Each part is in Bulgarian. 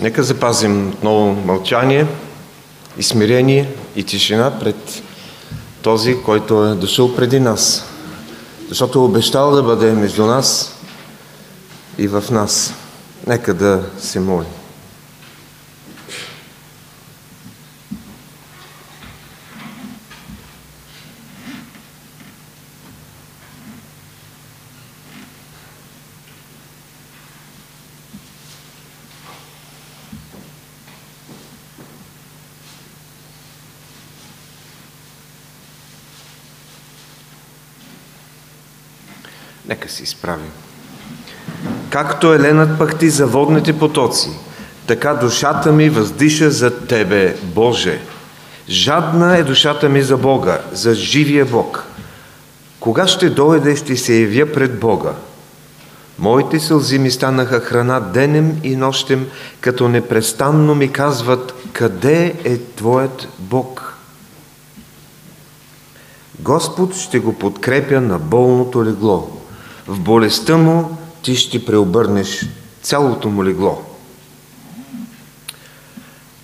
Нека запазим отново мълчание и смирение и тишина пред този, който е дошъл преди нас. Защото е обещал да бъде между нас и в нас. Нека да се молим. Се изправим. Както еленът пъхти за водните потоци, така душата ми въздиша за Тебе, Боже. Жадна е душата ми за Бога, за живия Бог. Кога ще дойде, ще се явя пред Бога. Моите сълзи ми станаха храна денем и нощем, като непрестанно ми казват, къде е Твоят Бог? Господ ще го подкрепя на болното легло. В болестта му ти ще преобърнеш цялото му легло.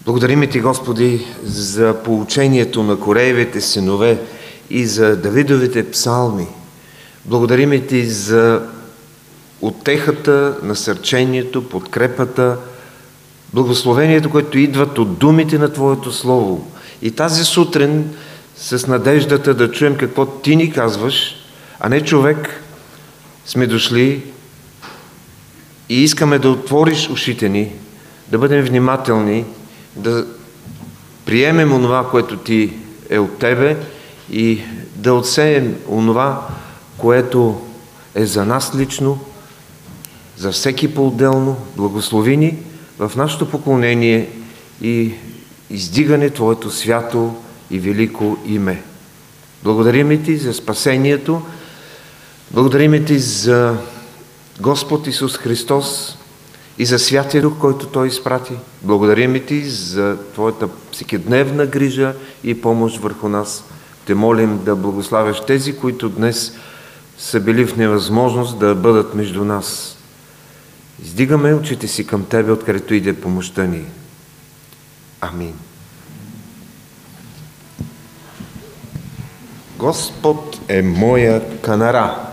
Благодарим ти, Господи, за получението на Кореевите синове и за Давидовите псалми. Благодарим ти за отехата, насърчението, подкрепата, благословението, което идват от думите на Твоето Слово. И тази сутрин с надеждата да чуем какво Ти ни казваш, а не човек, сме дошли и искаме да отвориш ушите ни, да бъдем внимателни, да приемем онова, което ти е от тебе и да отсеем онова, което е за нас лично, за всеки по-отделно, благослови ни в нашето поклонение и издигане Твоето свято и велико име. Благодарим Ти за спасението, Благодарим Ти за Господ Исус Христос и за Святия Дух, който Той изпрати. Благодарим Ти за Твоята всекидневна грижа и помощ върху нас. Те молим да благославяш тези, които днес са били в невъзможност да бъдат между нас. Издигаме очите си към Тебе, откъдето иде помощта ни. Амин. Господ е моя канара.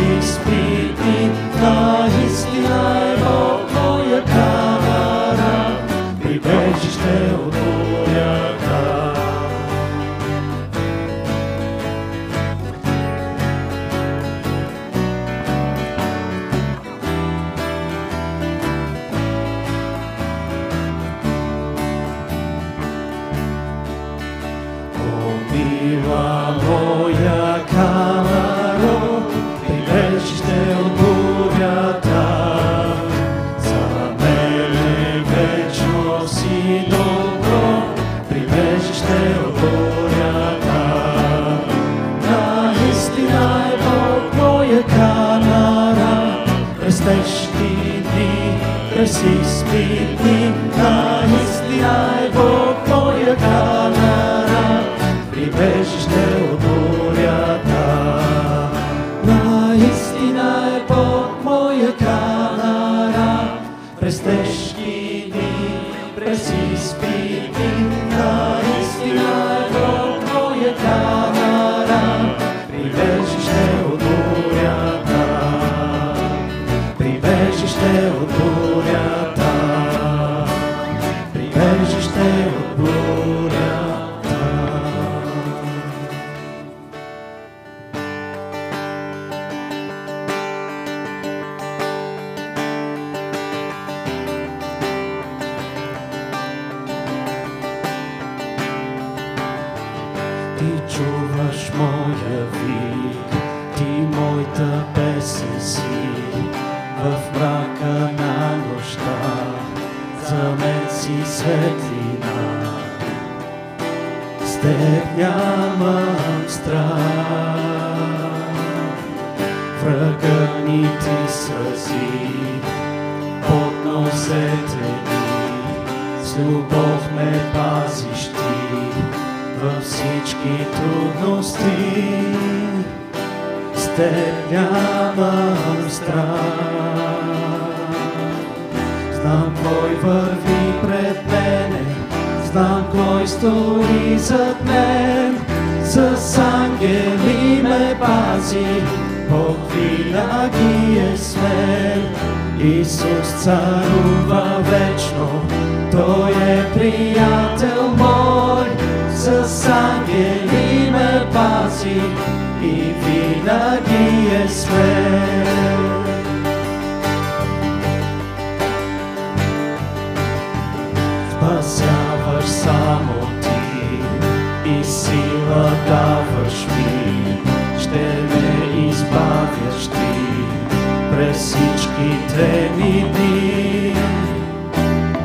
Мила моя сълзи, под носете ми, с любов ме пазиш ти във всички трудности. С теб нямам страх. Знам кой върви пред мене, знам кой стои зад мен. С ангели ме пази, Бог винаги е с мен. Исус царува вечно, Той е приятел мой. С ангели ме пази и винаги е с мен. Спасяваш само ти и сила даваш ми дни.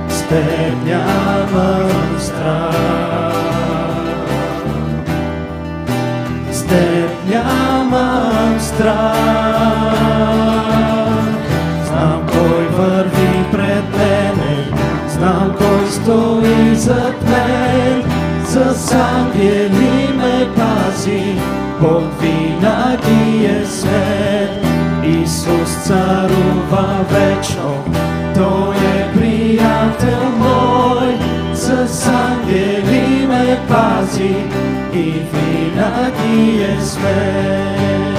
С теб нямам страх. С теб нямам страх. Знам кой върви пред мене, знам кой стои зад мен. С ангели ме пази, Бог винаги е с мен. Исус царува вечно, Той е приятел мой. С ангели ме пази и винаги е с мен.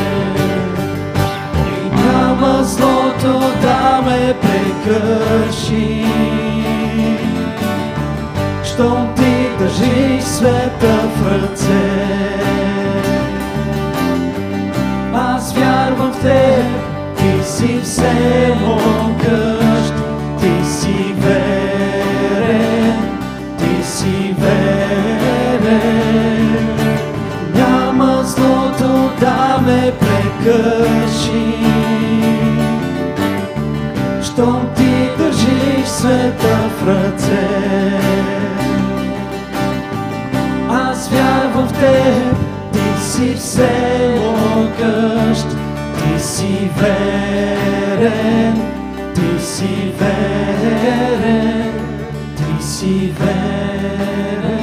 И няма злото да ме прекърши. Щом ти държиш света в ръце. Аз вярвам в ти си все могъщ, ти си верен, ти си верен. Няма злото да ме прекърши. Щом ти държиш света в ръце. Аз вярвам в теб, ти си все могъщ, ти си верен, ти си верен, ти си верен.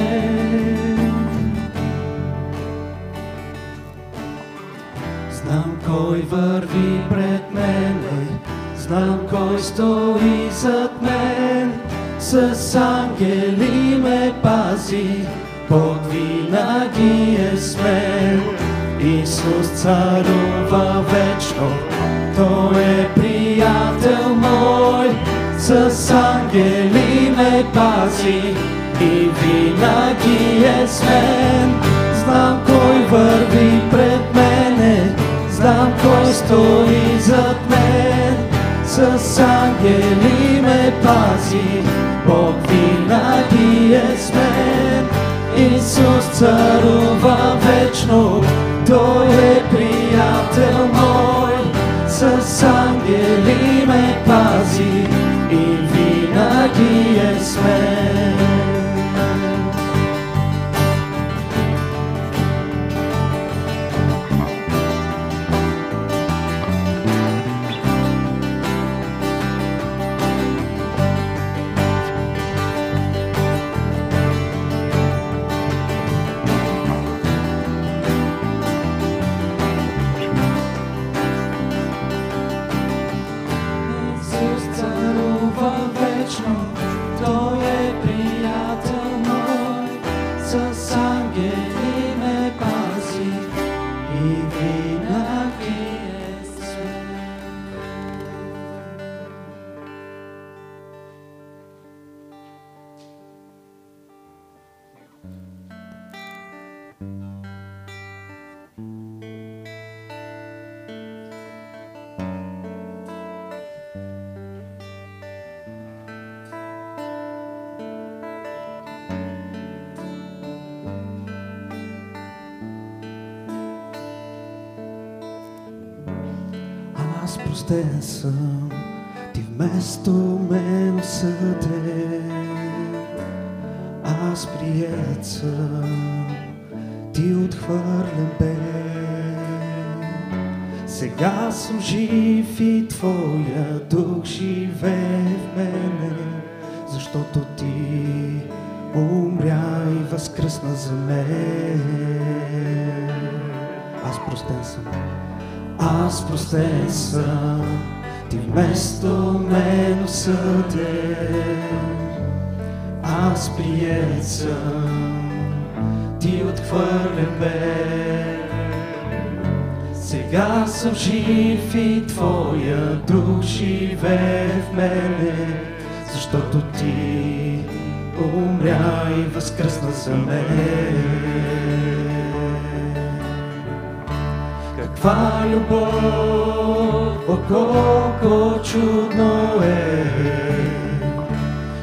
Знам кой върви пред мене, знам кой стои зад мен. С ангели ме пази, Бог винаги е с мен. Исус царува вечно, Той е приятел мой. С ангели ме пази и винаги е с мен. Знам кой върви пред мене, знам кой стои зад мен. С ангели ме пази, Бог винаги е с мен. Исус царува вечно, Той е приятел мой. С ангели ме пази и Аз простен съм, ти вместо мен осъден. Аз прият съм, ти отхвърлен бе. Сега съм жив и Твоя дух живее в мене, защото Ти умря и възкръсна за мен. Аз простен съм, аз простен съм, Ти вместо мен осъден. Аз прият съм, Ти отхвърлен бе. Сега съм жив и Твоя дух живее в мене, защото Ти умря и възкръсна за мен. Каква любов, о колко чудно е,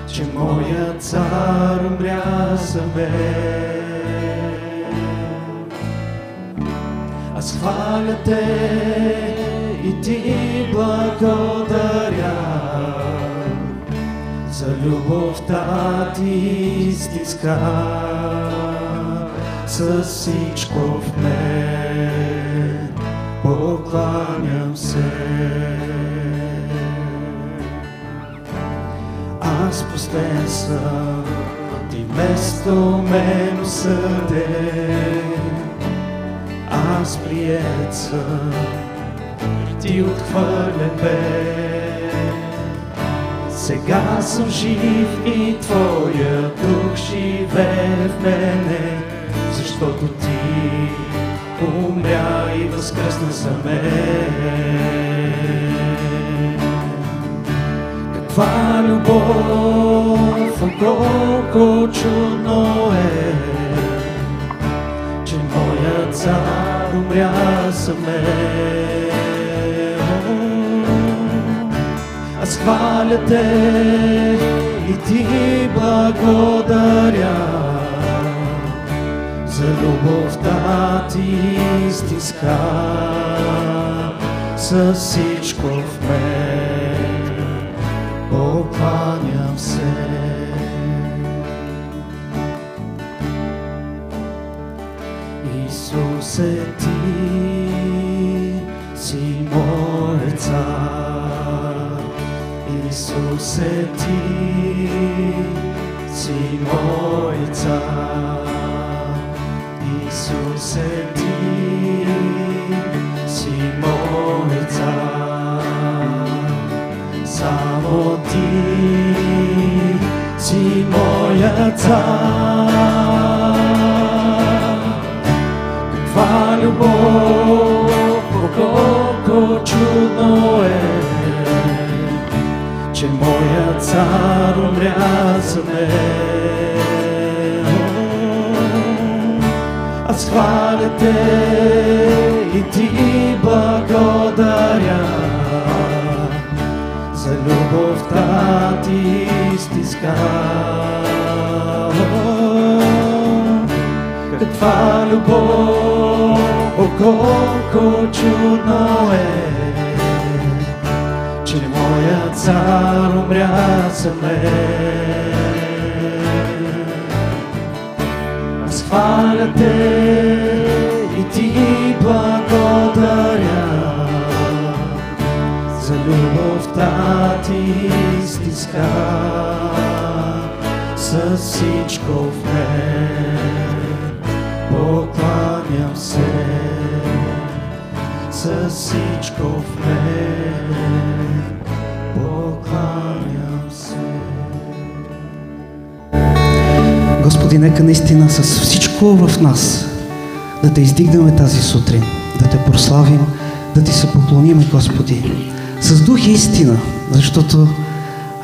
че моят цар умря за мен. Аз хваля те и ти благодаря за любовта ти истинска с всичко в мен покланям се. Аз простен съм, ти вместо мен осъден. Аз прият съм, ти отхвърлен бе. Сега съм жив и Твоя дух живее в мене, защото Ти умря и възкръсна за мен. Каква любов, колко чудно е, че моят цар умря за мен. Аз хваля те и ти благодаря за любовта ти истинска с всичко в мен покланям се. Исусе, ти си мой цар. Исусе, ти си мой цар. Исусе, ти Хваля те и ти благодаря за любовта ти истинска. Каква любов, о колко чудно е, че моят цар умря за мен. Хваля те и ти благодаря. За любовта ти истинска с всичко в мен. Покланям се с всичко в мен Господи, нека наистина с всичко в нас да те издигнем тази сутрин, да те прославим, да ти се поклоним, Господи, с дух и истина, защото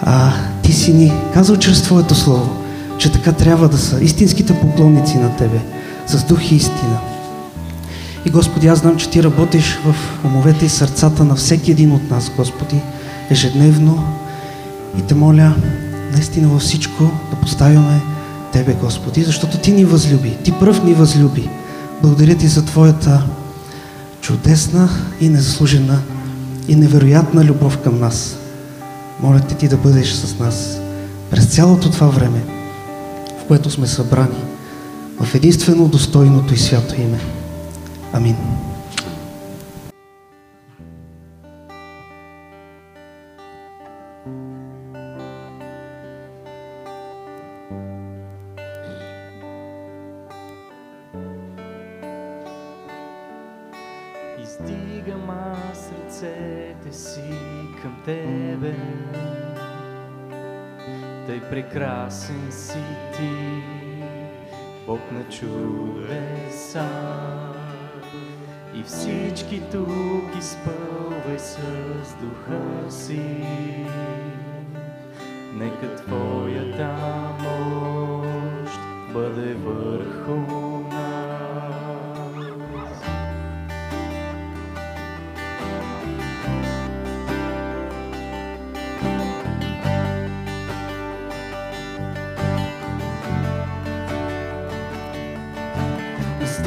а, ти си ни казал чрез Твоето Слово, че така трябва да са истинските поклонници на Тебе, с дух и истина. И Господи, аз знам, че Ти работиш в умовете и сърцата на всеки един от нас, Господи, ежедневно. И те моля, наистина във всичко да поставяме Тебе, Господи, защото Ти ни възлюби, Ти пръв ни възлюби. Благодаря Ти за Твоята чудесна и незаслужена и невероятна любов към нас. Моля те ти да бъдеш с нас през цялото това време, в което сме събрани в единствено достойното и свято име. Амин.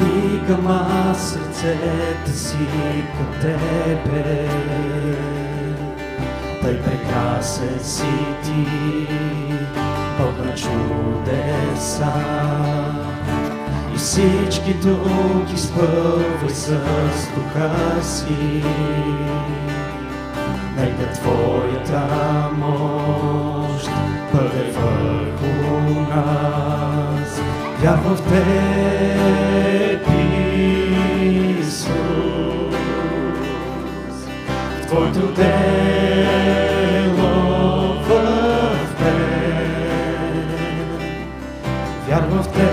Издигам аз сърцете си към Тебе. Тъй прекрасен си Ти, Бог на чудеса. И всички тук изпълвай с духа си. Нека Твоята мощ бъде върху нас. Вярвам в Теб, Исус, в Твоето дело в мен. Вярвам в Теб,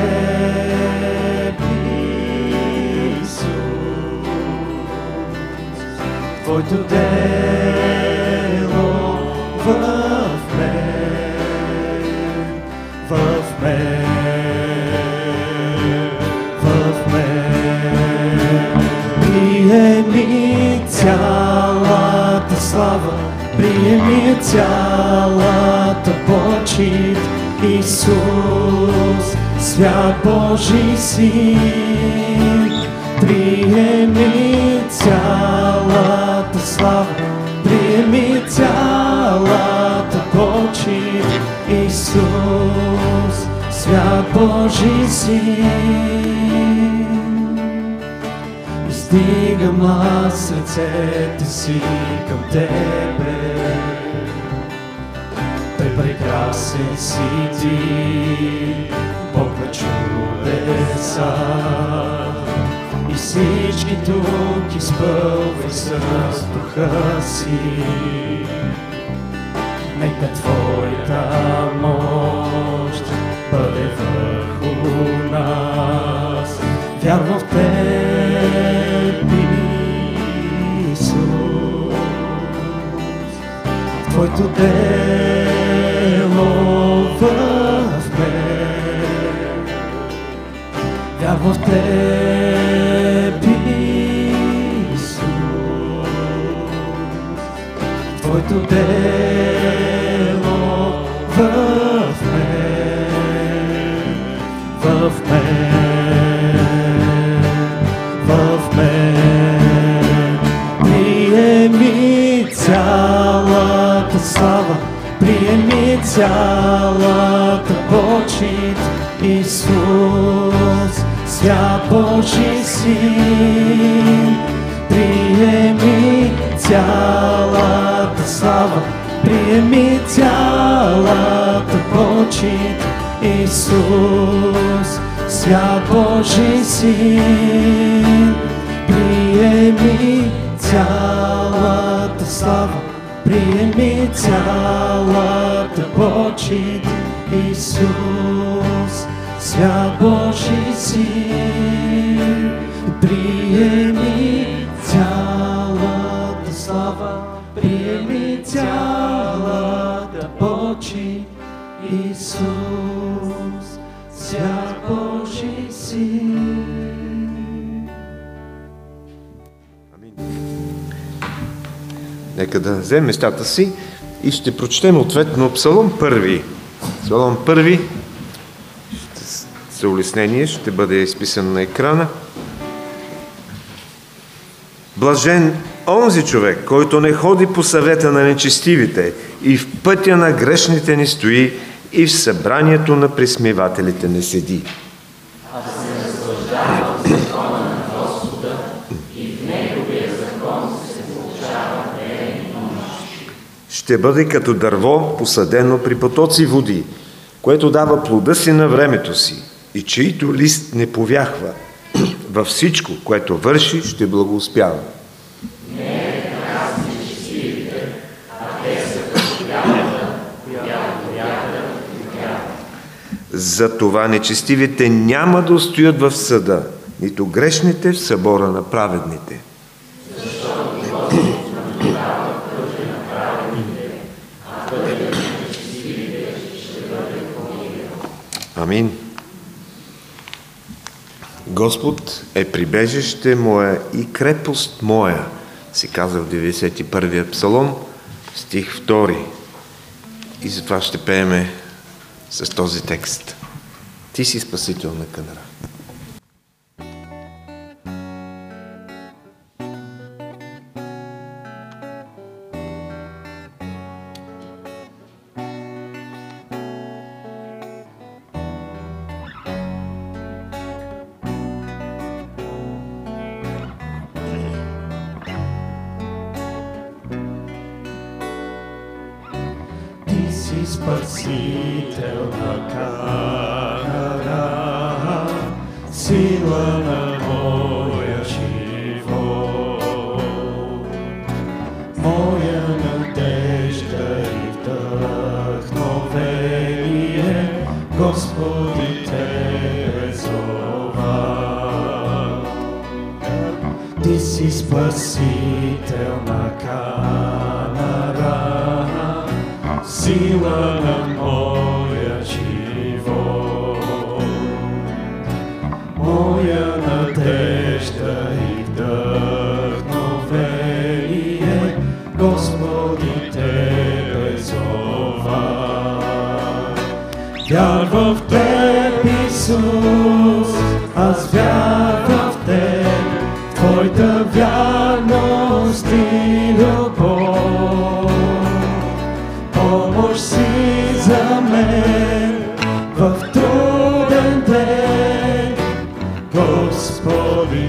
слава, приеми цялата почет, Исус, свят Божий Син. Приеми цялата слава, приеми цялата почет, Исус, свят Божий Син. Издигам аз ръцете си към Тебе. Прекрасен си Ти, Бог на чудеса. И всички тук изпълвай с духа си. Нека Твоята мощ бъде върху нас. Вярвам в Теб, Твоето дело в мен. Вярвам в Теб, вземем местата си и ще прочетем ответно Псалом първи. Псалом първи ще- за улеснение ще бъде изписан на екрана. Блажен онзи човек, който не ходи по съвета на нечестивите и в пътя на грешните не стои и в събранието на присмивателите не седи. Ще бъде като дърво, посадено при потоци води, което дава плода си на времето си и чието лист не повяхва. Във всичко, което върши, ще благоуспява. За това нечестивите няма да устоят в съда, нито грешните в събора на праведните. Амин. Господ е прибежище моя и крепост моя, се казва в 91-я псалом, стих 2. И затова ще пееме с този текст. Ти си спасител на Канара.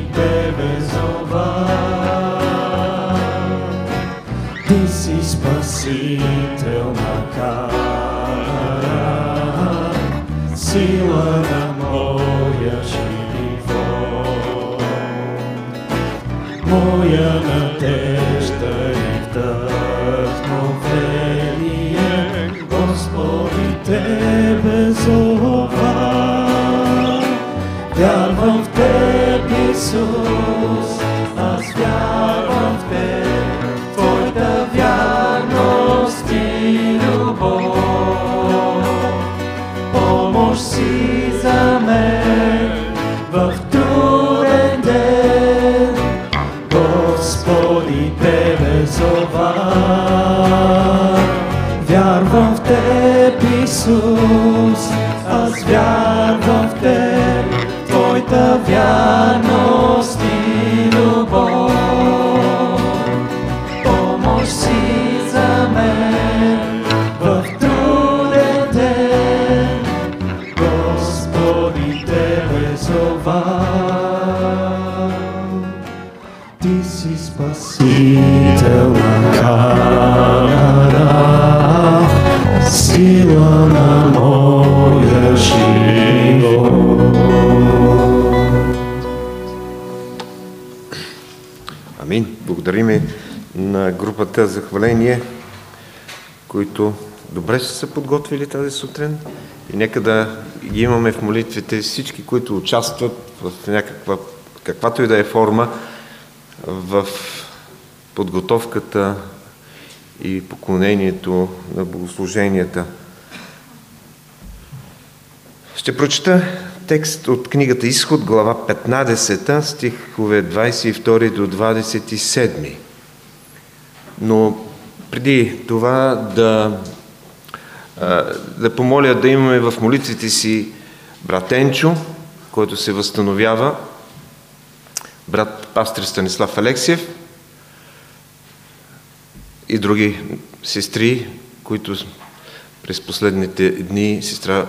Господи Тебе зова. Ти си спасител на кара, сила на групата за хваление, които добре са се подготвили тази сутрин и нека да ги имаме в молитвите всички, които участват в някаква, каквато и да е форма в подготовката и поклонението на богослуженията. Ще прочета текст от книгата Изход, глава 15, стихове 22 до 27. Но преди това да, да помоля да имаме в молитвите си брат Енчо, който се възстановява, брат пастир Станислав Алексиев, и други сестри, които през последните дни, сестра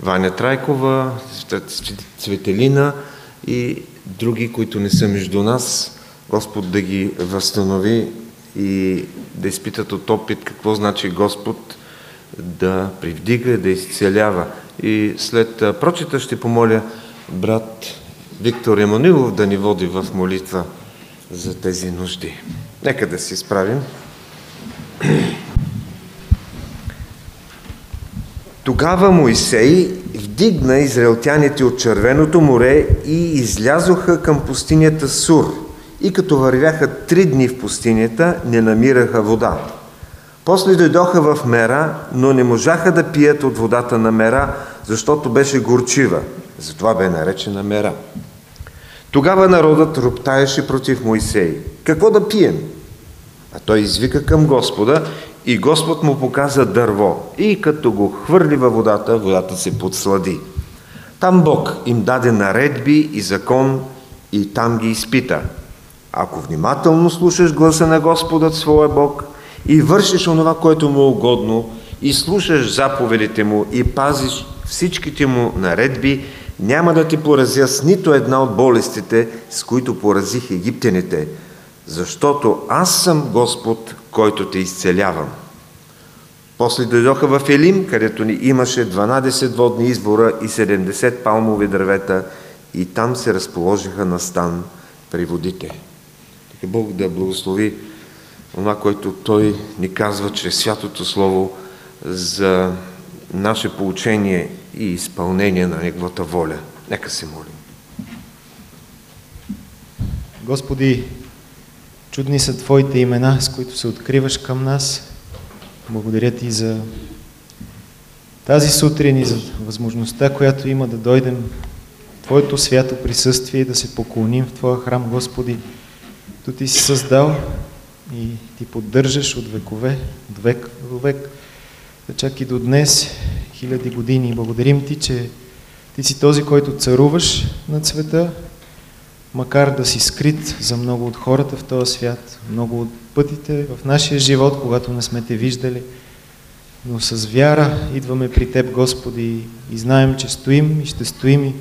Ваня Трайкова, Цветелина и други, които не са между нас, Господ да ги възстанови и да изпитат от опит какво значи Господ да привдига, да изцелява. И след прочета ще помоля брат Виктор Еманилов да ни води в молитва за тези нужди. Нека да се справим. Тогава Моисей вдигна израелтяните от Червеното море и излязоха към пустинята Сур. И като вървяха три дни в пустинята, не намираха вода. После дойдоха в Мера, но не можаха да пият от водата на Мера, защото беше горчива. Затова бе наречена Мера. Тогава народът роптаеше против Моисей. Какво да пием? А той извика към Господа и Господ му показа дърво. И като го хвърли във водата, водата се подслади. Там Бог им даде наредби и закон и там ги изпита. Ако внимателно слушаш гласа на Господа, своя Бог, и вършиш онова, което му е угодно, и слушаш заповедите му, и пазиш всичките му наредби, няма да ти поразя с нито една от болестите, с които поразих египтяните, защото аз съм Господ, който те изцелявам. После дойдоха в Елим, където ни имаше 12 водни извора и 70 палмови дървета и там се разположиха на стан при водите. Така Бог да благослови това, което Той ни казва чрез Святото Слово за наше получение и изпълнение на Неговата воля. Нека се молим. Господи, чудни са Твоите имена, с които се откриваш към нас. Благодаря Ти за тази сутрин и за възможността, която има да дойдем в Твоето свято присъствие и да се поклоним в Твоя храм, Господи. То Ти си създал и Ти поддържаш от векове, от век до век, чак и до днес, хиляди години. Благодарим Ти, че Ти си този, който царуваш над света, макар да си скрит за много от хората в този свят, много от пътите в нашия живот, когато не сме Те виждали, но с вяра идваме при Теб, Господи, и знаем, че стоим и ще стоим и,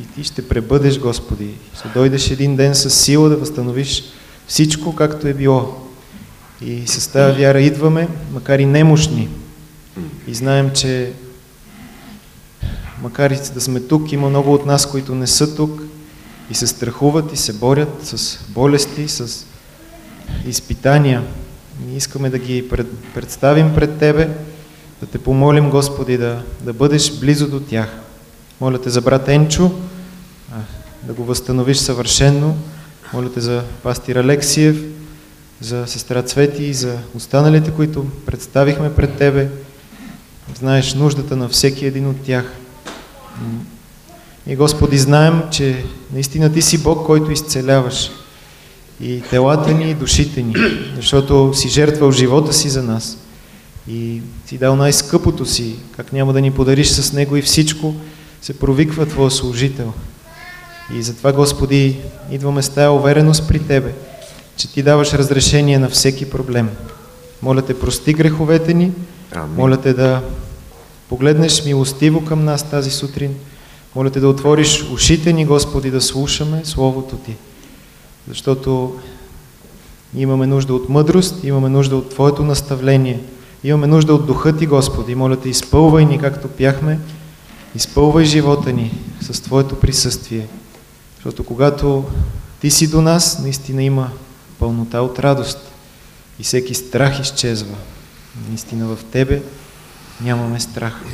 и Ти ще пребъдеш, Господи. Ще дойдеш един ден с сила да възстановиш всичко, както е било. И с тази вяра идваме, макар и немощни. И знаем, че макар и да сме тук, има много от нас, които не са тук и се страхуват и се борят с болести, с изпитания. Ние искаме да ги пред, представим пред Тебе, да те помолим, Господи, да, да бъдеш близо до тях. Моля те за брат Енчо, да го възстановиш съвършенно. Моля те за пастир Алексиев, за сестра Цвети и за останалите, които представихме пред Тебе. Знаеш нуждата на всеки един от тях. И Господи, знаем, че наистина Ти си Бог, който изцеляваш и телата ни, и душите ни, защото си жертвал живота си за нас и си дал най-скъпото си, как няма да ни подариш с него и всичко, се провиква Твоя служител. И затова, Господи, идваме с тая увереност при Тебе, че Ти даваш разрешение на всеки проблем. Моля Те, прости греховете ни, Амин. моля Те да погледнеш милостиво към нас тази сутрин, моля Те да отвориш ушите ни, Господи, да слушаме Словото Ти. Защото имаме нужда от мъдрост, имаме нужда от Твоето наставление, имаме нужда от Духа Ти, Господи. Моля Те, изпълвай ни, както пяхме, изпълвай живота ни с Твоето присъствие. Защото когато Ти си до нас, наистина има пълнота от радост и всеки страх изчезва. Наистина в Тебе нямаме страх.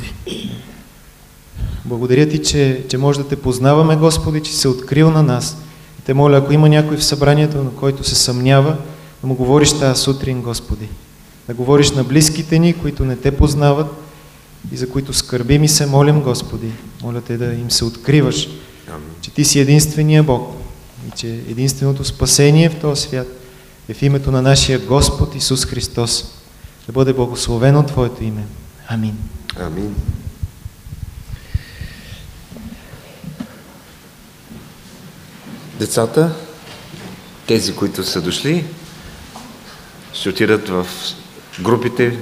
Благодаря Ти, че, че може да Те познаваме, Господи, че се открил на нас. И Те моля, ако има някой в събранието, на който се съмнява, да му говориш тази сутрин, Господи. Да говориш на близките ни, които не Те познават и за които скърбим и се молим, Господи. Моля Те да им се откриваш, че Ти си единствения Бог и че единственото спасение в този свят е в името на нашия Господ Исус Христос. Да бъде благословено Твоето име. Амин. Амин. Децата, тези, които са дошли, ще отидат в групите,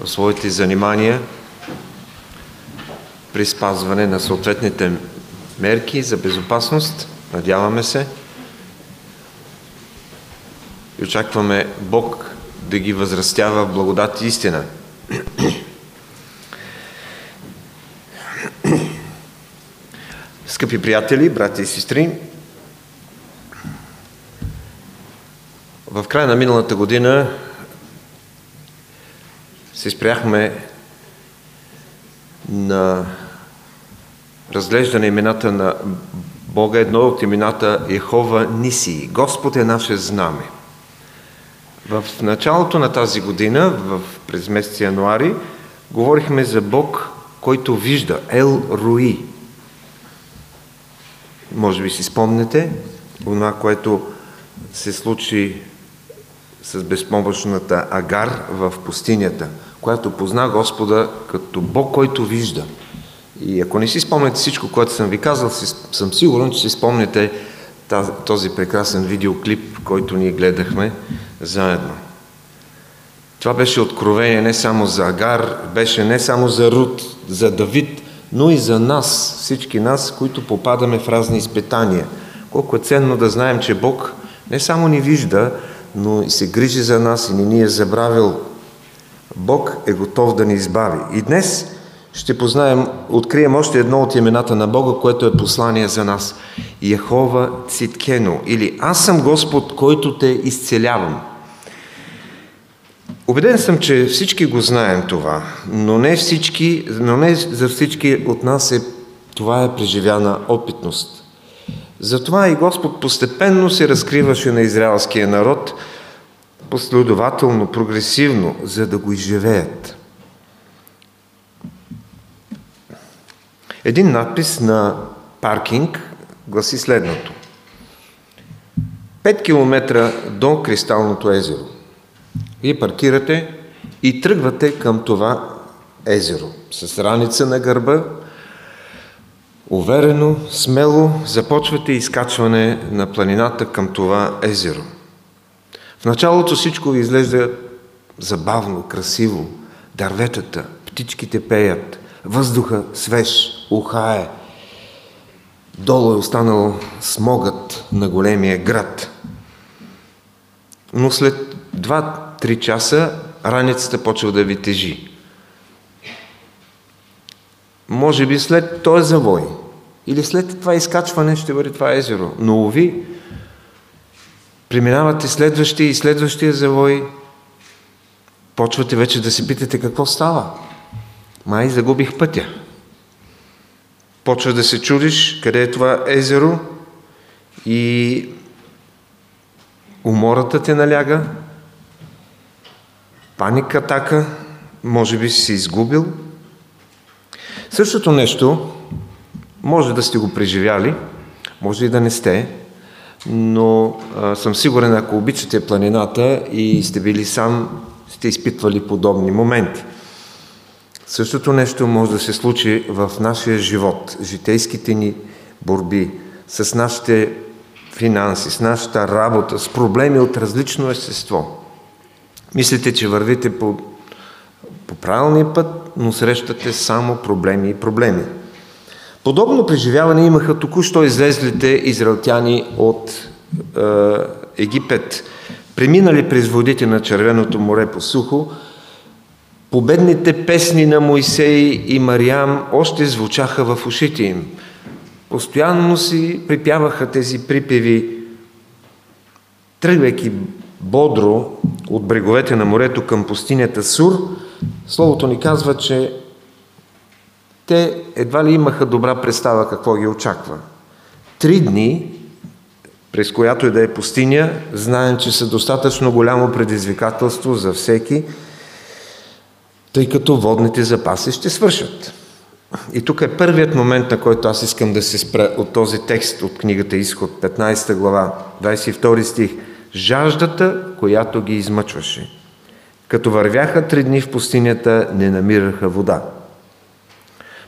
в своите занимания при спазване на съответните мерки за безопасност. Надяваме се. И очакваме Бог да ги възрастява в благодат и истина. Скъпи приятели, брати и сестри, в края на миналата година се спряхме на разглеждане имената на Бога. Едно от имената Ехова Ниси. Господ е наше знаме. В началото на тази година, в, през месец януари, говорихме за Бог, който вижда. Ел Руи. Може би си спомнете това, което се случи с безпомощната Агар в пустинята, която позна Господа като Бог, който вижда. И ако не си спомняте всичко, което съм ви казал, съм сигурен, че си спомняте този прекрасен видеоклип, който ние гледахме заедно. Това беше откровение не само за Агар, беше не само за Руд, за Давид, но и за нас, всички нас, които попадаме в разни изпитания. Колко е ценно да знаем, че Бог не само ни вижда, но и се грижи за нас и не ни е забравил. Бог е готов да ни избави. И днес ще познаем, открием още едно от имената на Бога, което е послание за нас. Яхова Циткено, или Аз съм Господ, който те изцелявам. Обеден съм, че всички го знаем това, но не, всички, но не за всички от нас е, това е преживяна опитност. Затова и Господ постепенно се разкриваше на израелския народ, последователно, прогресивно, за да го изживеят. Един надпис на паркинг гласи следното. 5 км до Кристалното езеро. Вие паркирате и тръгвате към това езеро. С раница на гърба, уверено, смело започвате изкачване на планината към това езеро. В началото всичко ви изглежда забавно, красиво. Дърветата, птичките пеят, въздуха свеж, ухае. Долу е останал смогът на големия град. Но след 2-3 часа раницата почва да ви тежи. Може би след този завой или след това изкачване ще бъде това езеро. Но уви, преминавате следващия и следващия завой, почвате вече да се питате какво става. Май загубих пътя. Почваш да се чудиш къде е това езеро и умората те наляга, паника атака, може би си се изгубил. Същото нещо може да сте го преживяли, може и да не сте, но а, съм сигурен, ако обичате планината и сте били сам, сте изпитвали подобни моменти. Същото нещо може да се случи в нашия живот, житейските ни борби, с нашите финанси, с нашата работа, с проблеми от различно естество. Мислите, че вървите по, по правилния път, но срещате само проблеми и проблеми. Подобно преживяване имаха току-що излезлите израелтяни от е, Египет, преминали през водите на Червеното море по сухо, Победните песни на Моисей и Мариам още звучаха в ушите им. Постоянно си припяваха тези припеви, тръгвайки бодро от бреговете на морето към пустинята Сур, Словото ни казва, че те едва ли имаха добра представа какво ги очаква. Три дни, през която и да е пустиня, знаем, че са достатъчно голямо предизвикателство за всеки – тъй като водните запаси ще свършат. И тук е първият момент, на който аз искам да се спра от този текст от книгата Изход, 15 глава, 22 стих. Жаждата, която ги измъчваше. Като вървяха три дни в пустинята, не намираха вода.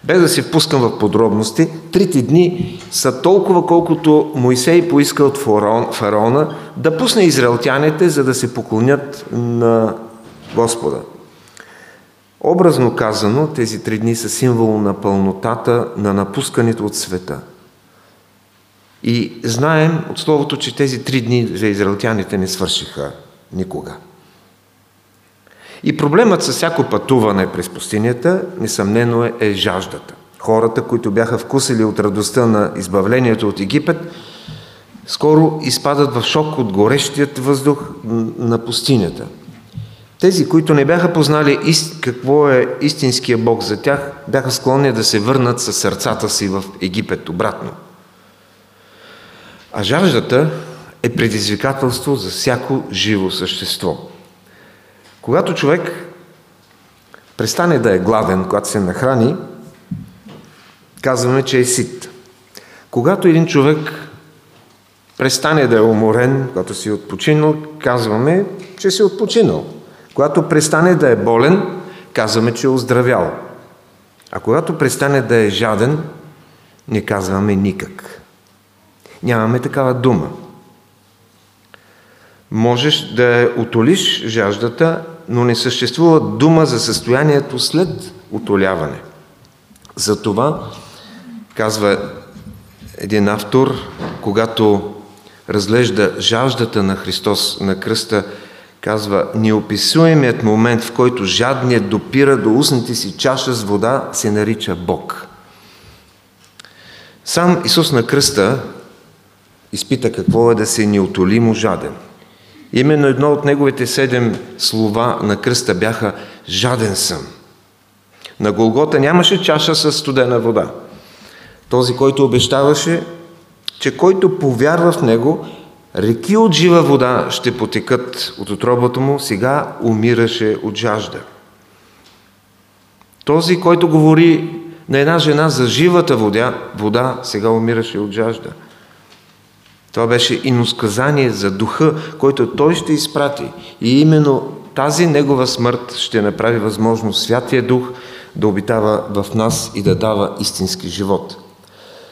Без да се впускам в подробности, трите дни са толкова, колкото Моисей поиска от фараона да пусне израелтяните, за да се поклонят на Господа. Образно казано, тези три дни са символ на пълнотата, на напускането от света. И знаем от Словото, че тези три дни за израелтяните не свършиха никога. И проблемът с всяко пътуване през пустинята, несъмнено е, е жаждата. Хората, които бяха вкусили от радостта на избавлението от Египет, скоро изпадат в шок от горещият въздух на пустинята. Тези, които не бяха познали какво е истинския Бог за тях, бяха склонни да се върнат със сърцата си в Египет обратно. А жаждата е предизвикателство за всяко живо същество. Когато човек престане да е гладен, когато се нахрани, казваме, че е сит. Когато един човек престане да е уморен, когато си е отпочинал, казваме, че си е отпочинал. Когато престане да е болен, казваме, че е оздравял. А когато престане да е жаден, не казваме никак. Нямаме такава дума. Можеш да отолиш жаждата, но не съществува дума за състоянието след отоляване. Затова, казва един автор, когато разглежда жаждата на Христос на кръста, казва, неописуемият момент, в който жадният допира до устните си чаша с вода, се нарича Бог. Сам Исус на кръста изпита какво е да се неотолимо жаден. Именно едно от неговите седем слова на кръста бяха «Жаден съм». На Голгота нямаше чаша с студена вода. Този, който обещаваше, че който повярва в него, реки от жива вода ще потекат от отробата му, сега умираше от жажда. Този, който говори на една жена за живата вода, вода сега умираше от жажда. Това беше иносказание за духа, който той ще изпрати. И именно тази негова смърт ще направи възможно Святия Дух да обитава в нас и да дава истински живот.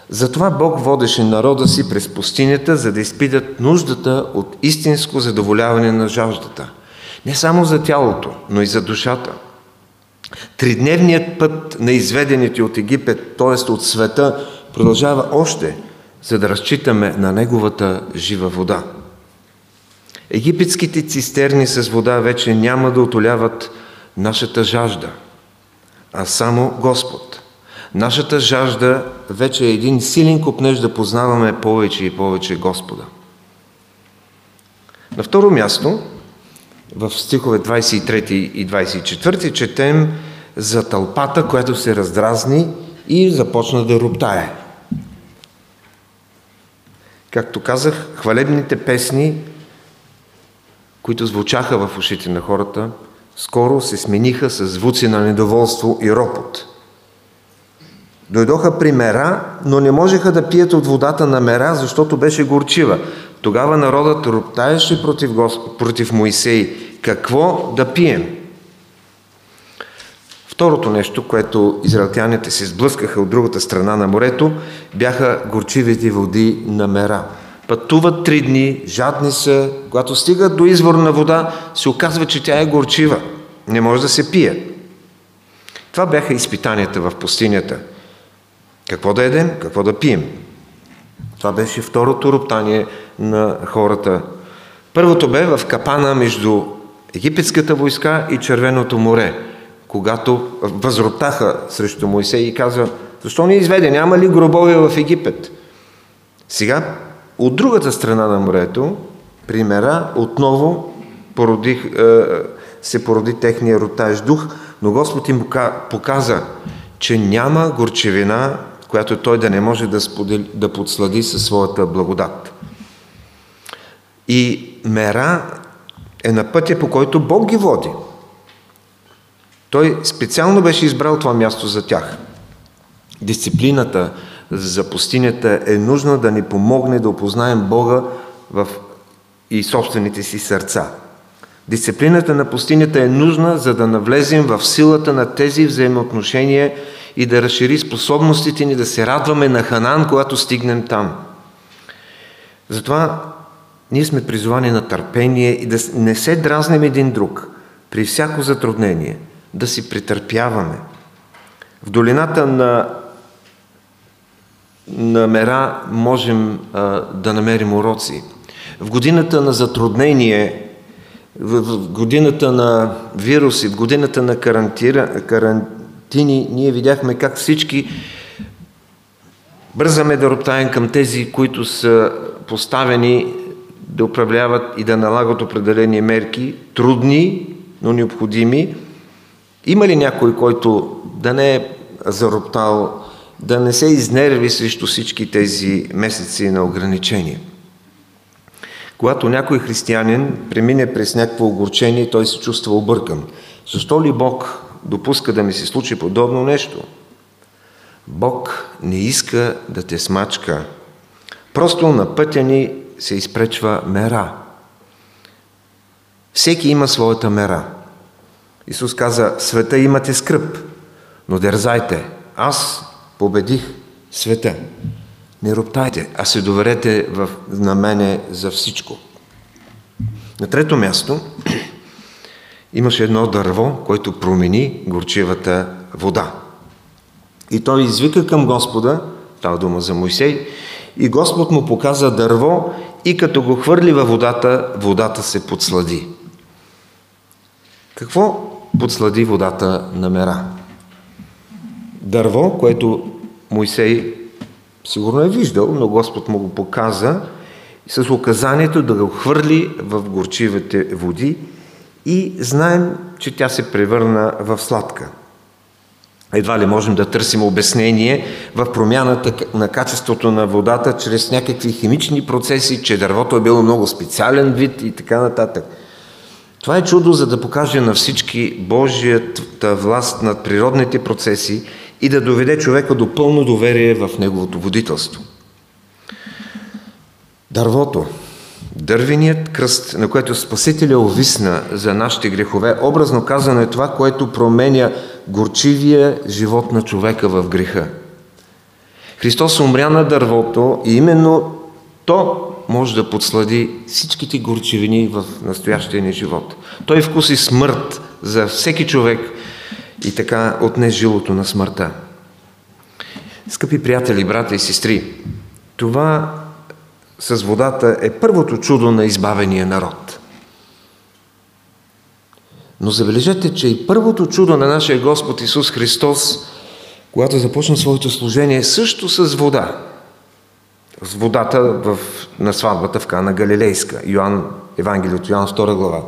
Затова Бог водеше народа си през пустинята, за да изпитат нуждата от истинско задоволяване на жаждата. Не само за тялото, но и за душата. Тридневният път на изведените от Египет, т.е. от света, продължава още, за да разчитаме на неговата жива вода. Египетските цистерни с вода вече няма да отоляват нашата жажда, а само Господ. Нашата жажда вече е един силен купнеж да познаваме повече и повече Господа. На второ място, в стихове 23 и 24 четем за тълпата, която се раздразни и започна да роптае. Както казах, хвалебните песни, които звучаха в ушите на хората, скоро се смениха с звуци на недоволство и ропот. Дойдоха при мера, но не можеха да пият от водата на мера, защото беше горчива. Тогава народът роптаеше против, Госп... против Моисей. Какво да пием? Второто нещо, което израелтяните се сблъскаха от другата страна на морето, бяха горчивите води на мера. Пътуват три дни, жадни са, когато стигат до изворна вода, се оказва, че тя е горчива. Не може да се пие. Това бяха изпитанията в пустинята. Какво да едем, какво да пием. Това беше второто роптание на хората. Първото бе в капана между египетската войска и Червеното море когато възроптаха срещу Моисей и казва, защо ни изведе, няма ли гробове в Египет? Сега, от другата страна на морето, примера, отново породих, е, се породи техния ротаж дух, но Господ им показа, че няма горчевина, която той да не може да, сподели, да подслади със своята благодат. И мера е на пътя, по който Бог ги води. Той специално беше избрал това място за тях. Дисциплината за пустинята е нужна да ни помогне да опознаем Бога в и собствените си сърца. Дисциплината на пустинята е нужна, за да навлезем в силата на тези взаимоотношения и да разшири способностите ни да се радваме на Ханан, когато стигнем там. Затова ние сме призовани на търпение и да не се дразнем един друг при всяко затруднение, да си претърпяваме. В долината на, на Мера можем а, да намерим уроци. В годината на затруднение в годината на вируси, в годината на карантира, карантини, ние видяхме как всички бързаме да роптаем към тези, които са поставени да управляват и да налагат определени мерки, трудни, но необходими. Има ли някой, който да не е зароптал, да не се изнерви срещу всички тези месеци на ограничения? Когато някой християнин премине през някакво огорчение, той се чувства объркан. Защо ли Бог допуска да ми се случи подобно нещо? Бог не иска да те смачка. Просто на пътя ни се изпречва мера. Всеки има своята мера. Исус каза, света имате скръп, но дързайте, аз победих света. Не роптайте, а се доверете в, на мене за всичко. На трето място имаше едно дърво, което промени горчивата вода. И той извика към Господа, става дума за Моисей, и Господ му показа дърво и като го хвърли във водата, водата се подслади. Какво подслади водата на мера? Дърво, което Моисей Сигурно е виждал, но Господ му го показа с указанието да го хвърли в горчивите води и знаем, че тя се превърна в сладка. Едва ли можем да търсим обяснение в промяната на качеството на водата чрез някакви химични процеси, че дървото е било много специален вид и така нататък. Това е чудо, за да покаже на всички Божията власт над природните процеси и да доведе човека до пълно доверие в неговото водителство. Дървото, дървеният кръст, на което Спасителя овисна за нашите грехове, образно казано е това, което променя горчивия живот на човека в греха. Христос умря на дървото и именно то може да подслади всичките горчивини в настоящия ни живот. Той вкуси смърт за всеки човек, и така отне жилото на смъртта. Скъпи приятели, брата и сестри, това с водата е първото чудо на избавения народ. Но забележете, че и първото чудо на нашия Господ Исус Христос, когато започна своето служение, също с вода. С водата в, на сватбата в Кана Галилейска. Йоанн, Евангелието Йоанн 2 глава.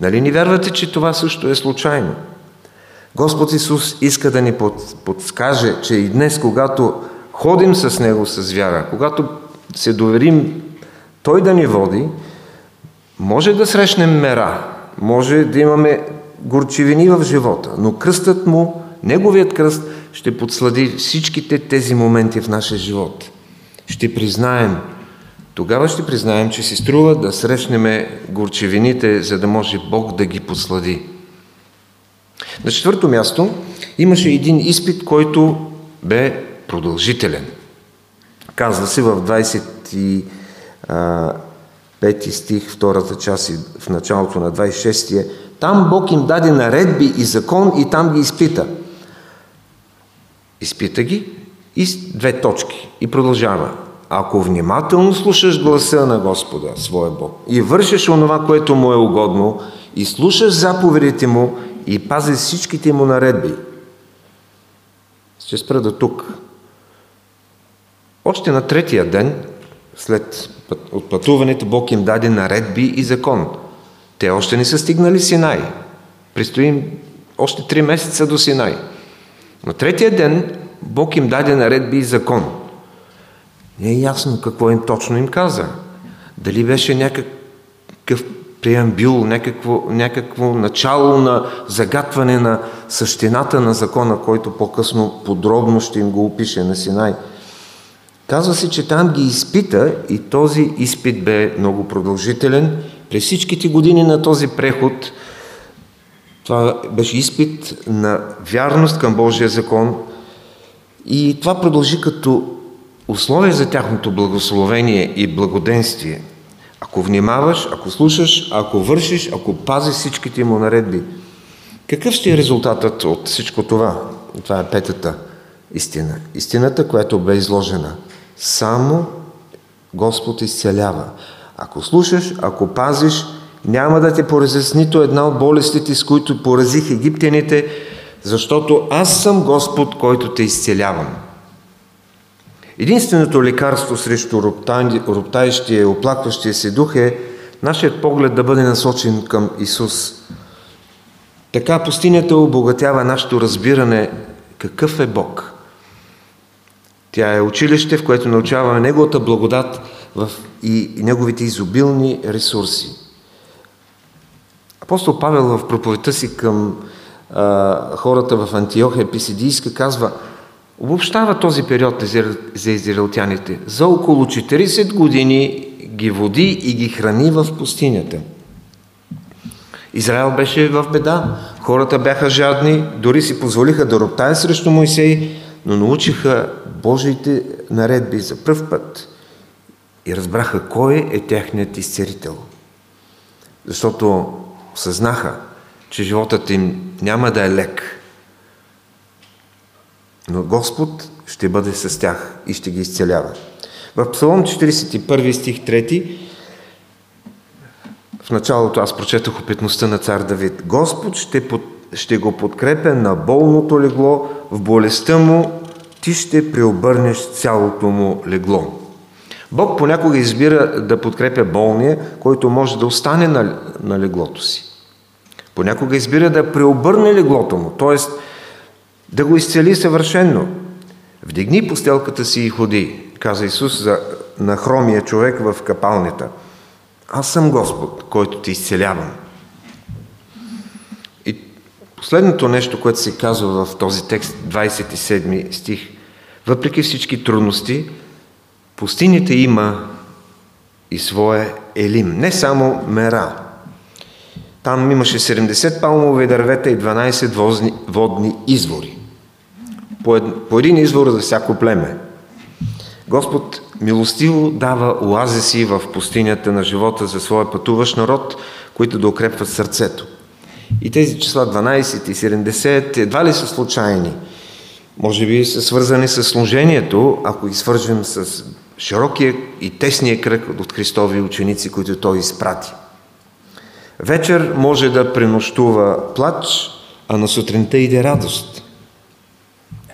Нали ни вярвате, че това също е случайно? Господ Исус иска да ни подскаже, че и днес, когато ходим с Него с вяра, когато се доверим Той да ни води, може да срещнем мера, може да имаме горчивини в живота, но кръстът му, неговият кръст, ще подслади всичките тези моменти в нашия живот. Ще признаем, тогава ще признаем, че си струва да срещнем горчивините, за да може Бог да ги подслади. На четвърто място имаше един изпит, който бе продължителен. Казва се в 25 стих, втората част и в началото на 26-тия, там Бог им даде наредби и закон и там ги изпита. Изпита ги и две точки. И продължава. Ако внимателно слушаш гласа на Господа, своя Бог, и вършиш онова, което му е угодно, и слушаш заповедите му и пази всичките му наредби. Ще спра до тук. Още на третия ден, след отпътуването, Бог им даде наредби и закон. Те още не са стигнали Синай. Престоим още три месеца до Синай. На третия ден Бог им даде наредби и закон. Не е ясно какво им точно им каза. Дали беше някакъв преамбюл, някакво, някакво начало на загатване на същината на закона, който по-късно подробно ще им го опише на Синай. Казва се, че там ги изпита и този изпит бе много продължителен. През всичките години на този преход това беше изпит на вярност към Божия закон И това продължи като условие за тяхното благословение и благоденствие. Ако внимаваш, ако слушаш, ако вършиш, ако пазиш всичките му наредби. Какъв ще е резултатът от всичко това? Това е петата истина. Истината, която бе изложена. Само Господ изцелява. Ако слушаш, ако пазиш, няма да те поразят нито една от болестите, с които поразих египтяните, защото аз съм Господ, който те изцелявам. Единственото лекарство срещу роптаещия, оплакващия се дух е нашият поглед да бъде насочен към Исус. Така пустинята обогатява нашето разбиране какъв е Бог. Тя е училище, в което научаваме Неговата благодат и Неговите изобилни ресурси. Апостол Павел в проповедта си към хората в Антиохия Писидийска казва, обобщава този период за израелтяните. За около 40 години ги води и ги храни в пустинята. Израел беше в беда, хората бяха жадни, дори си позволиха да роптаят срещу Моисей, но научиха Божиите наредби за пръв път и разбраха кой е техният изцерител. Защото съзнаха, че животът им няма да е лек. Но Господ ще бъде с тях и ще ги изцелява. В Псалом 41 стих 3 в началото аз прочетох опитността на цар Давид. Господ ще, под, ще го подкрепя на болното легло, в болестта му ти ще преобърнеш цялото му легло. Бог понякога избира да подкрепя болния, който може да остане на, на леглото си. Понякога избира да преобърне леглото му, т.е. да го изцели съвършенно. Вдигни постелката си и ходи, каза Исус за, на хромия човек в капалнята. Аз съм Господ, който те изцелявам. И последното нещо, което се казва в този текст, 27 стих, въпреки всички трудности, пустините има и своя елим. Не само мера, там имаше 70 палмови дървета и 12 водни, водни извори. По, ед, по един извор за всяко племе. Господ милостиво дава оазиси в пустинята на живота за своя пътуващ народ, които да укрепват сърцето. И тези числа 12 и 70 едва ли са случайни. Може би са свързани с служението, ако ги свържем с широкия и тесния кръг от Христови ученици, които Той изпрати. Вечер може да пренощува плач, а на сутринта иде радост.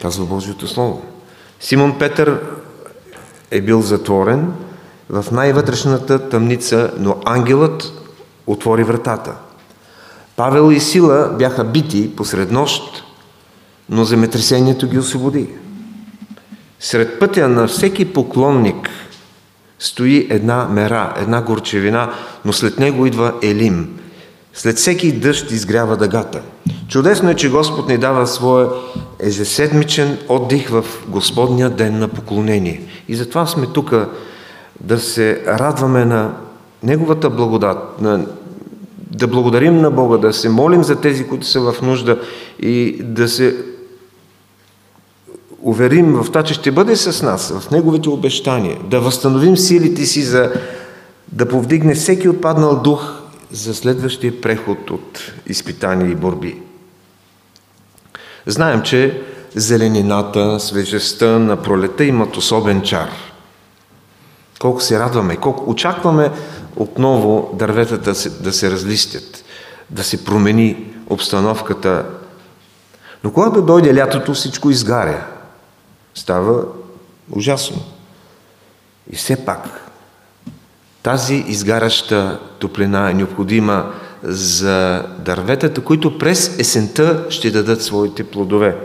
Казва Божието Слово. Симон Петър е бил затворен в най-вътрешната тъмница, но ангелът отвори вратата. Павел и Сила бяха бити посред нощ, но земетресението ги освободи. Сред пътя на всеки поклонник – стои една мера, една горчевина, но след него идва Елим. След всеки дъжд изгрява дъгата. Чудесно е, че Господ ни дава своя ежеседмичен отдих в Господния ден на поклонение. И затова сме тук да се радваме на Неговата благодат, на, да благодарим на Бога, да се молим за тези, които са в нужда и да се уверим в това, че ще бъде с нас, в Неговите обещания, да възстановим силите си за да повдигне всеки отпаднал дух за следващия преход от изпитания и борби. Знаем, че зеленината, свежестта на пролета имат особен чар. Колко се радваме, колко очакваме отново дърветата да се разлистят, да се промени обстановката. Но когато дойде лятото, всичко изгаря. Става ужасно. И все пак, тази изгаряща топлина е необходима за дърветата, които през есента ще дадат своите плодове.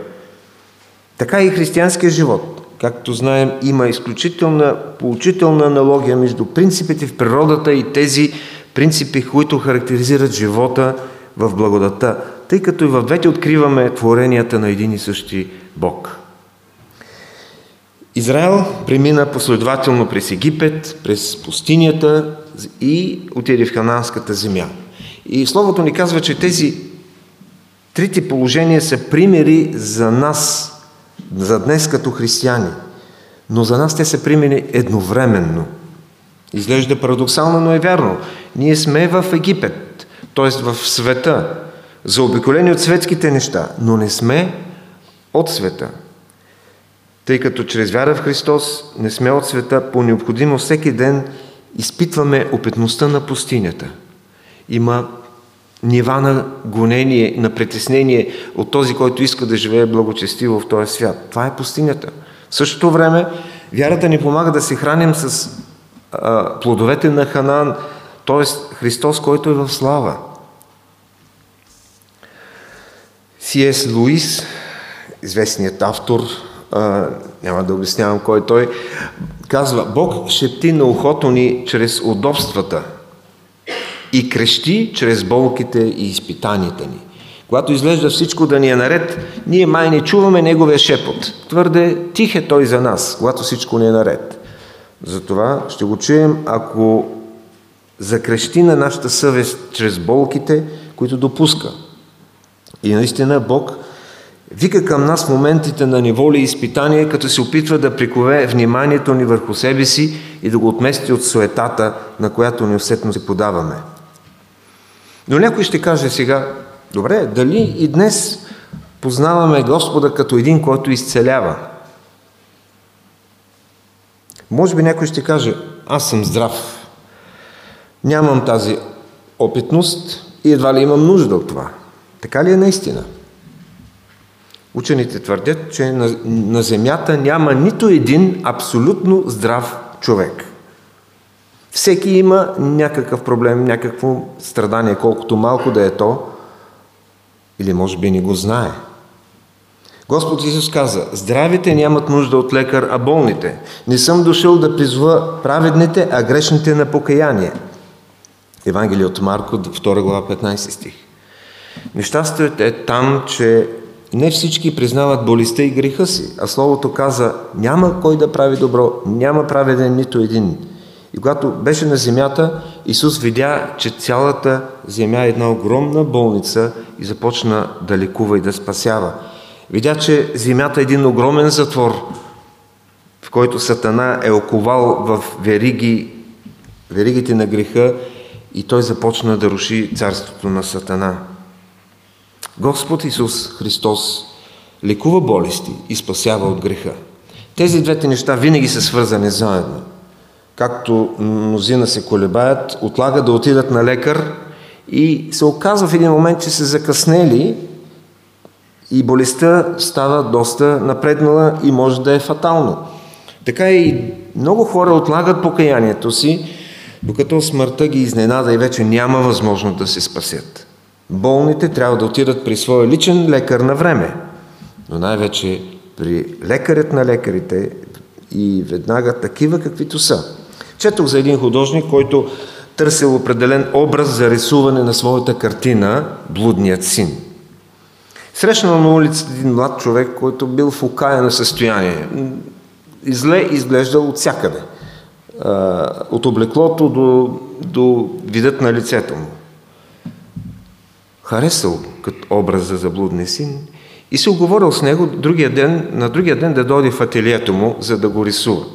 Така и християнския живот. Както знаем, има изключителна поучителна аналогия между принципите в природата и тези принципи, които характеризират живота в благодата, тъй като и в двете откриваме творенията на един и същи Бог. Израел премина последователно през Египет, през пустинята и отиде в Хананската земя. И Словото ни казва, че тези трите положения са примери за нас за днес като християни, но за нас те са примени едновременно. Изглежда парадоксално, но е вярно. Ние сме в Египет, т.е. в света, заобиколени от светските неща, но не сме от света. Тъй като чрез вяра в Христос не сме от света, по необходимо всеки ден изпитваме опитността на пустинята. Има нива на гонение, на притеснение от този, който иска да живее благочестиво в този свят. Това е пустинята. В същото време, вярата ни помага да се храним с а, плодовете на Ханан, т.е. Христос, който е в слава. С.С. Луис, известният автор, няма да обяснявам кой е той, казва, Бог шепти на ухото ни чрез удобствата и крещи чрез болките и изпитанията ни. Когато изглежда всичко да ни е наред, ние май не чуваме Неговия шепот. Твърде тих е Той за нас, когато всичко ни е наред. Затова ще го чуем, ако закрещи на нашата съвест чрез болките, които допуска. И наистина Бог вика към нас моментите на неволи и изпитание, като се опитва да прикове вниманието ни върху себе си и да го отмести от суетата, на която неусетно се подаваме. Но някой ще каже сега, добре, дали и днес познаваме Господа като един, който изцелява? Може би някой ще каже, аз съм здрав, нямам тази опитност и едва ли имам нужда от това. Така ли е наистина? Учените твърдят, че на, на Земята няма нито един абсолютно здрав човек. Всеки има някакъв проблем, някакво страдание, колкото малко да е то, или може би не го знае. Господ Исус каза, здравите нямат нужда от лекар, а болните. Не съм дошъл да призва праведните, а грешните на покаяние. Евангелие от Марко, 2 глава, 15 стих. Нещастието е там, че не всички признават болестта и греха си, а Словото каза, няма кой да прави добро, няма праведен нито един. И когато беше на земята, Исус видя, че цялата земя е една огромна болница и започна да лекува и да спасява. Видя, че земята е един огромен затвор, в който Сатана е оковал в вериги, веригите на греха и той започна да руши царството на Сатана. Господ Исус Христос лекува болести и спасява от греха. Тези двете неща винаги са свързани заедно. Както мнозина се колебаят, отлагат да отидат на лекар и се оказва в един момент, че са закъснели и болестта става доста напреднала и може да е фатално. Така и много хора отлагат покаянието си, докато смъртта ги изненада и вече няма възможност да се спасят. Болните трябва да отидат при своя личен лекар на време, но най-вече при лекарят на лекарите и веднага такива каквито са. Четох за един художник, който търсил определен образ за рисуване на своята картина «Блудният син». Срещнал на улицата един млад човек, който бил в окаяно състояние. И зле изглеждал от всякъде. От облеклото до, до видът на лицето му. Харесал като образа за блудния син и се оговорил с него другия ден, на другия ден да дойде в ателието му, за да го рисува.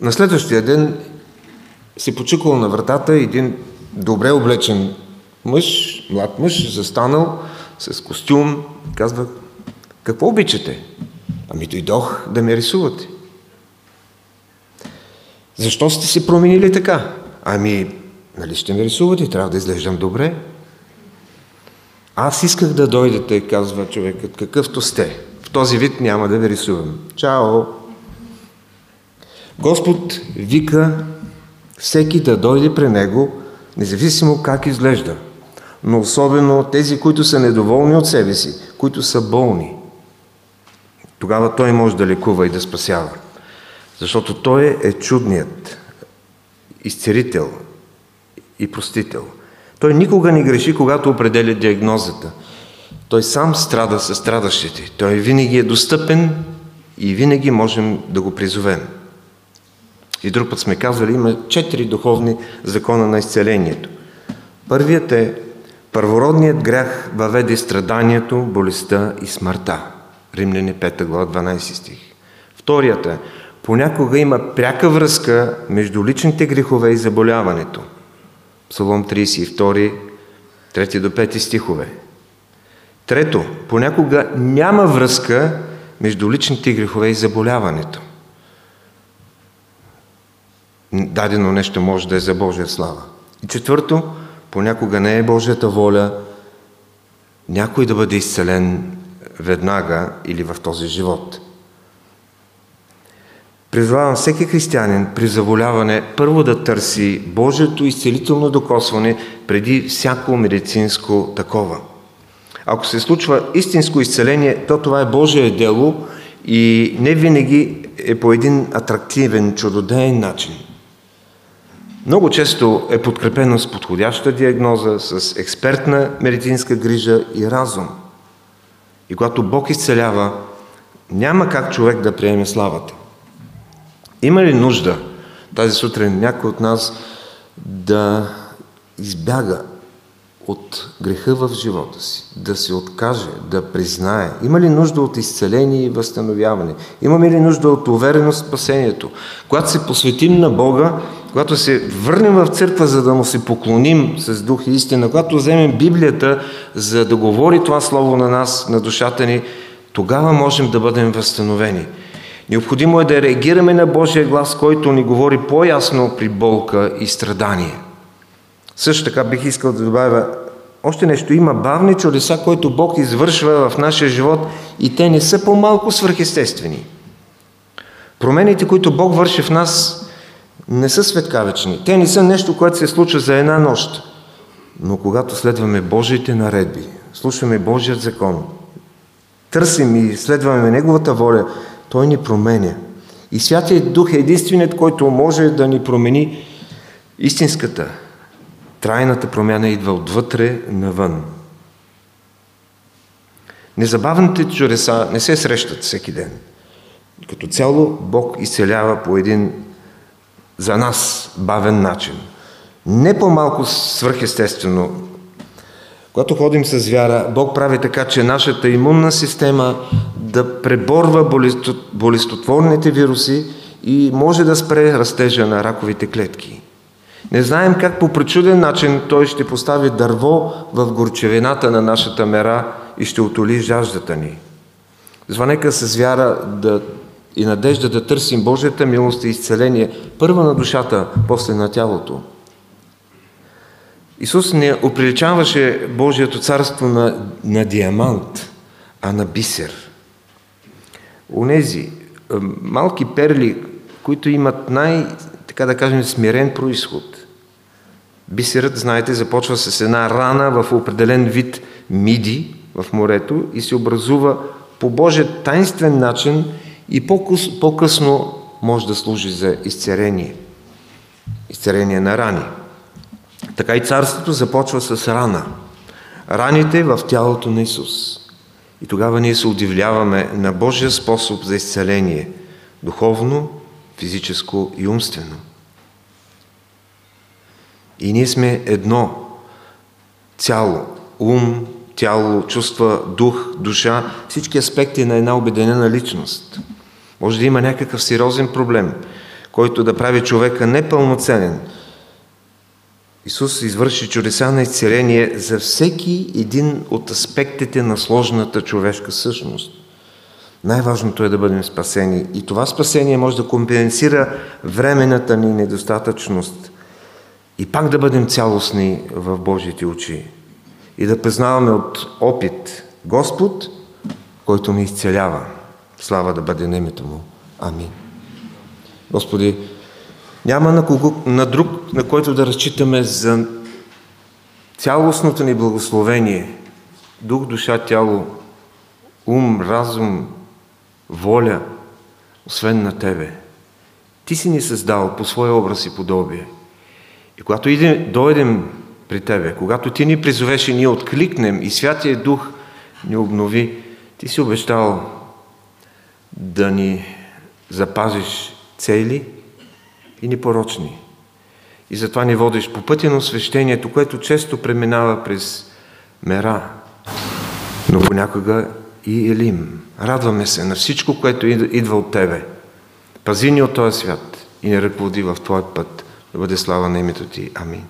На следващия ден се почукал на вратата един добре облечен мъж, млад мъж, застанал с костюм, казва, какво обичате? Ами дойдох да ме рисувате. Защо сте се променили така? Ами, нали ще ме рисувате, трябва да изглеждам добре. Аз исках да дойдете, казва човекът, какъвто сте. В този вид няма да ви рисувам. Чао! Господ вика всеки да дойде при Него, независимо как изглежда – но особено тези, които са недоволни от себе си, които са болни. Тогава Той може да лекува и да спасява. Защото Той е чудният изцерител и простител. Той никога не греши, когато определя диагнозата. Той сам страда със страдащите. Той винаги е достъпен и винаги можем да го призовем. И друг път сме казвали, има четири духовни закона на изцелението. Първият е Първородният грях въведе страданието, болестта и смъртта. Римляни 5 глава 12 стих. Вторията, понякога има пряка връзка между личните грехове и заболяването. Псалом 32, 3 до 5 стихове. Трето, понякога няма връзка между личните грехове и заболяването. Дадено нещо може да е за Божия слава. И четвърто, понякога не е Божията воля някой да бъде изцелен веднага или в този живот. Призвавам всеки християнин при заболяване първо да търси Божието изцелително докосване преди всяко медицинско такова. Ако се случва истинско изцеление, то това е Божие дело и не винаги е по един атрактивен, чудодеен начин. Много често е подкрепено с подходяща диагноза, с експертна медицинска грижа и разум. И когато Бог изцелява, няма как човек да приеме славата. Има ли нужда тази сутрин някой от нас да избяга от греха в живота си, да се откаже, да признае? Има ли нужда от изцеление и възстановяване? Имаме ли нужда от увереност в спасението? Когато се посветим на Бога, когато се върнем в църква, за да му се поклоним с дух и истина, когато вземем Библията, за да говори това слово на нас, на душата ни, тогава можем да бъдем възстановени. Необходимо е да реагираме на Божия глас, който ни говори по-ясно при болка и страдание. Също така бих искал да добавя още нещо. Има бавни чудеса, които Бог извършва в нашия живот и те не са по-малко свърхестествени. Промените, които Бог върши в нас, не са светкавечни. Те не са нещо, което се случва за една нощ. Но когато следваме Божиите наредби, слушаме Божият закон, търсим и следваме Неговата воля, Той ни променя. И Святият Дух е единственият, който може да ни промени истинската, трайната промяна идва отвътре навън. Незабавните чудеса не се срещат всеки ден. Като цяло Бог изцелява по един за нас бавен начин. Не по-малко свръхестествено. Когато ходим с вяра, Бог прави така, че нашата имунна система да преборва болестотворните вируси и може да спре растежа на раковите клетки. Не знаем как по причуден начин Той ще постави дърво в горчевината на нашата мера и ще отоли жаждата ни. Звънека с вяра да и надежда да търсим Божията милост и изцеление, първа на душата, после на тялото. Исус не оприличаваше Божието царство на, на диамант, а на бисер. Онези малки перли, които имат най, така да кажем, смирен происход. Бисерът, знаете, започва с една рана в определен вид миди в морето и се образува по Божия тайнствен начин и по-късно може да служи за изцерение. Изцерение на рани. Така и царството започва с рана. Раните в тялото на Исус. И тогава ние се удивляваме на Божия способ за изцеление. Духовно, физическо и умствено. И ние сме едно цяло. Ум, тяло, чувства, дух, душа, всички аспекти на една обединена личност. Може да има някакъв сериозен проблем, който да прави човека непълноценен. Исус извърши чудеса на изцеление за всеки един от аспектите на сложната човешка същност. Най-важното е да бъдем спасени. И това спасение може да компенсира времената ни недостатъчност и пак да бъдем цялостни в Божите очи. И да признаваме от опит Господ, който ни изцелява. Слава да бъде немето му. Амин. Господи, няма на, кого, на друг, на който да разчитаме за цялостното ни благословение. Дух, душа, тяло, ум, разум, воля, освен на Тебе. Ти си ни създал по своя образ и подобие. И когато идем, дойдем при Тебе, когато Ти ни призовеш и ние откликнем и Святия Дух ни обнови, Ти си обещал да ни запазиш цели и непорочни. И затова ни водиш по пътя на освещението, което често преминава през мера, но понякога и Елим. Радваме се на всичко, което идва от Тебе. Пази ни от този свят и не ръководи в Твой път. Да бъде слава на името Ти. Амин.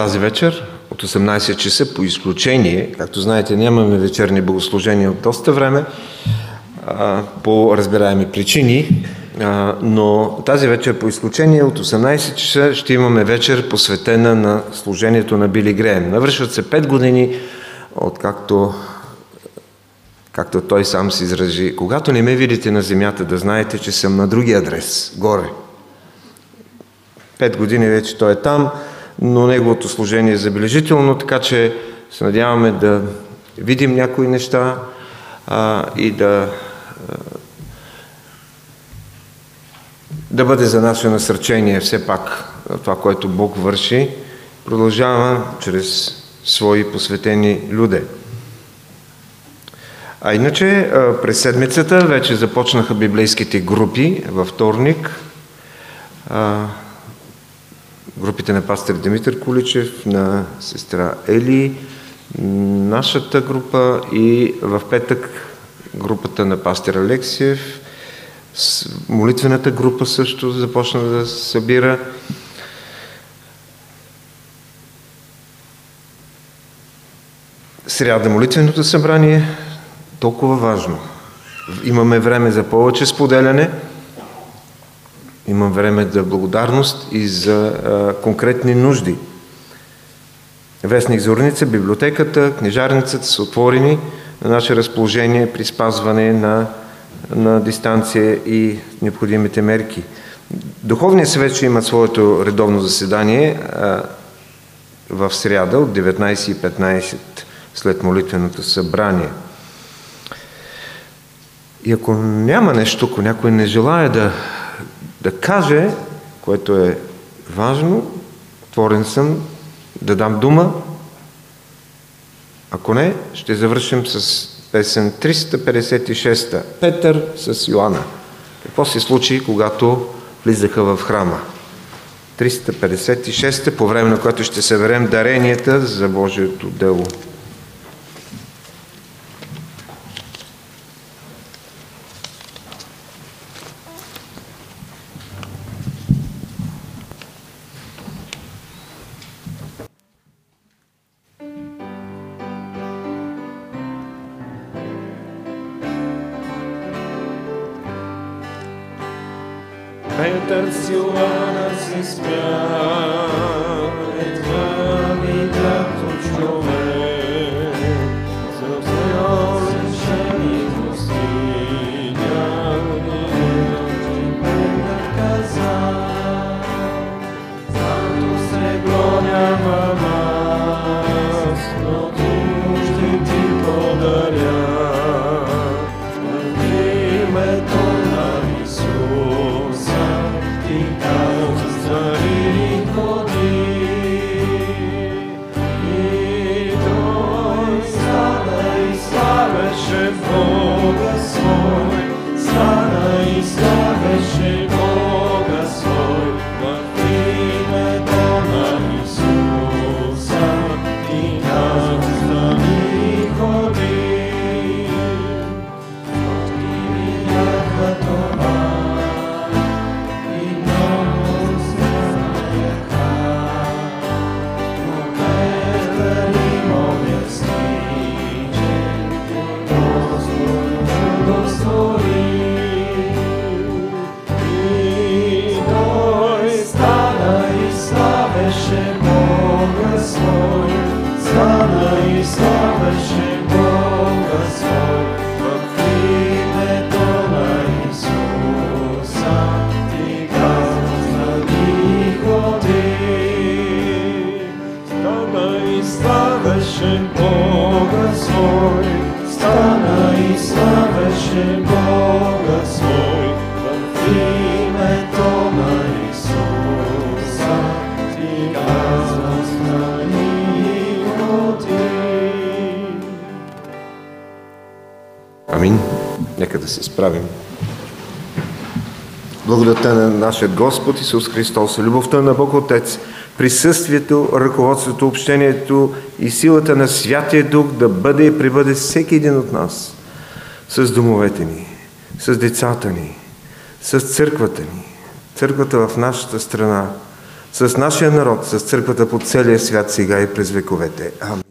Тази вечер от 18 часа по изключение, както знаете, нямаме вечерни богослужения от доста време, по разбираеми причини, но тази вечер по изключение от 18 часа ще имаме вечер посветена на служението на Били Греем. Навършват се 5 години, откакто както той сам се изрази, когато не ме видите на земята, да знаете, че съм на другия адрес, горе. Пет години вече той е там, но неговото служение е забележително, така че се надяваме да видим някои неща а, и да, а, да бъде за наше насърчение все пак това, което Бог върши. Продължава чрез свои посветени люде. А иначе през седмицата вече започнаха библейските групи във вторник групите на пастор Димитър Куличев, на сестра Ели, нашата група и в петък групата на пастор Алексиев, молитвената група също започна да събира. Сряда молитвеното събрание, толкова важно. Имаме време за повече споделяне – Имам време за благодарност и за а, конкретни нужди. Вестник Зорница, библиотеката, книжарницата са отворени на наше разположение при спазване на, на дистанция и необходимите мерки. Духовният съвет ще има своето редовно заседание а, в сряда от 19.15 след молитвеното събрание. И ако няма нещо, ако някой не желая да да каже, което е важно, отворен съм да дам дума. Ако не, ще завършим с песен 356. Петър с Йоанна. Какво се случи, когато влизаха в храма? 356 по време на което ще съберем даренията за Божието дело. Благодата на нашия Господ Исус Христос, любовта на Бог Отец, присъствието, ръководството, общението и силата на Святия Дух да бъде и прибъде всеки един от нас с домовете ни, с децата ни, с църквата ни, църквата в нашата страна, с нашия народ, с църквата по целия свят сега и през вековете. Амин.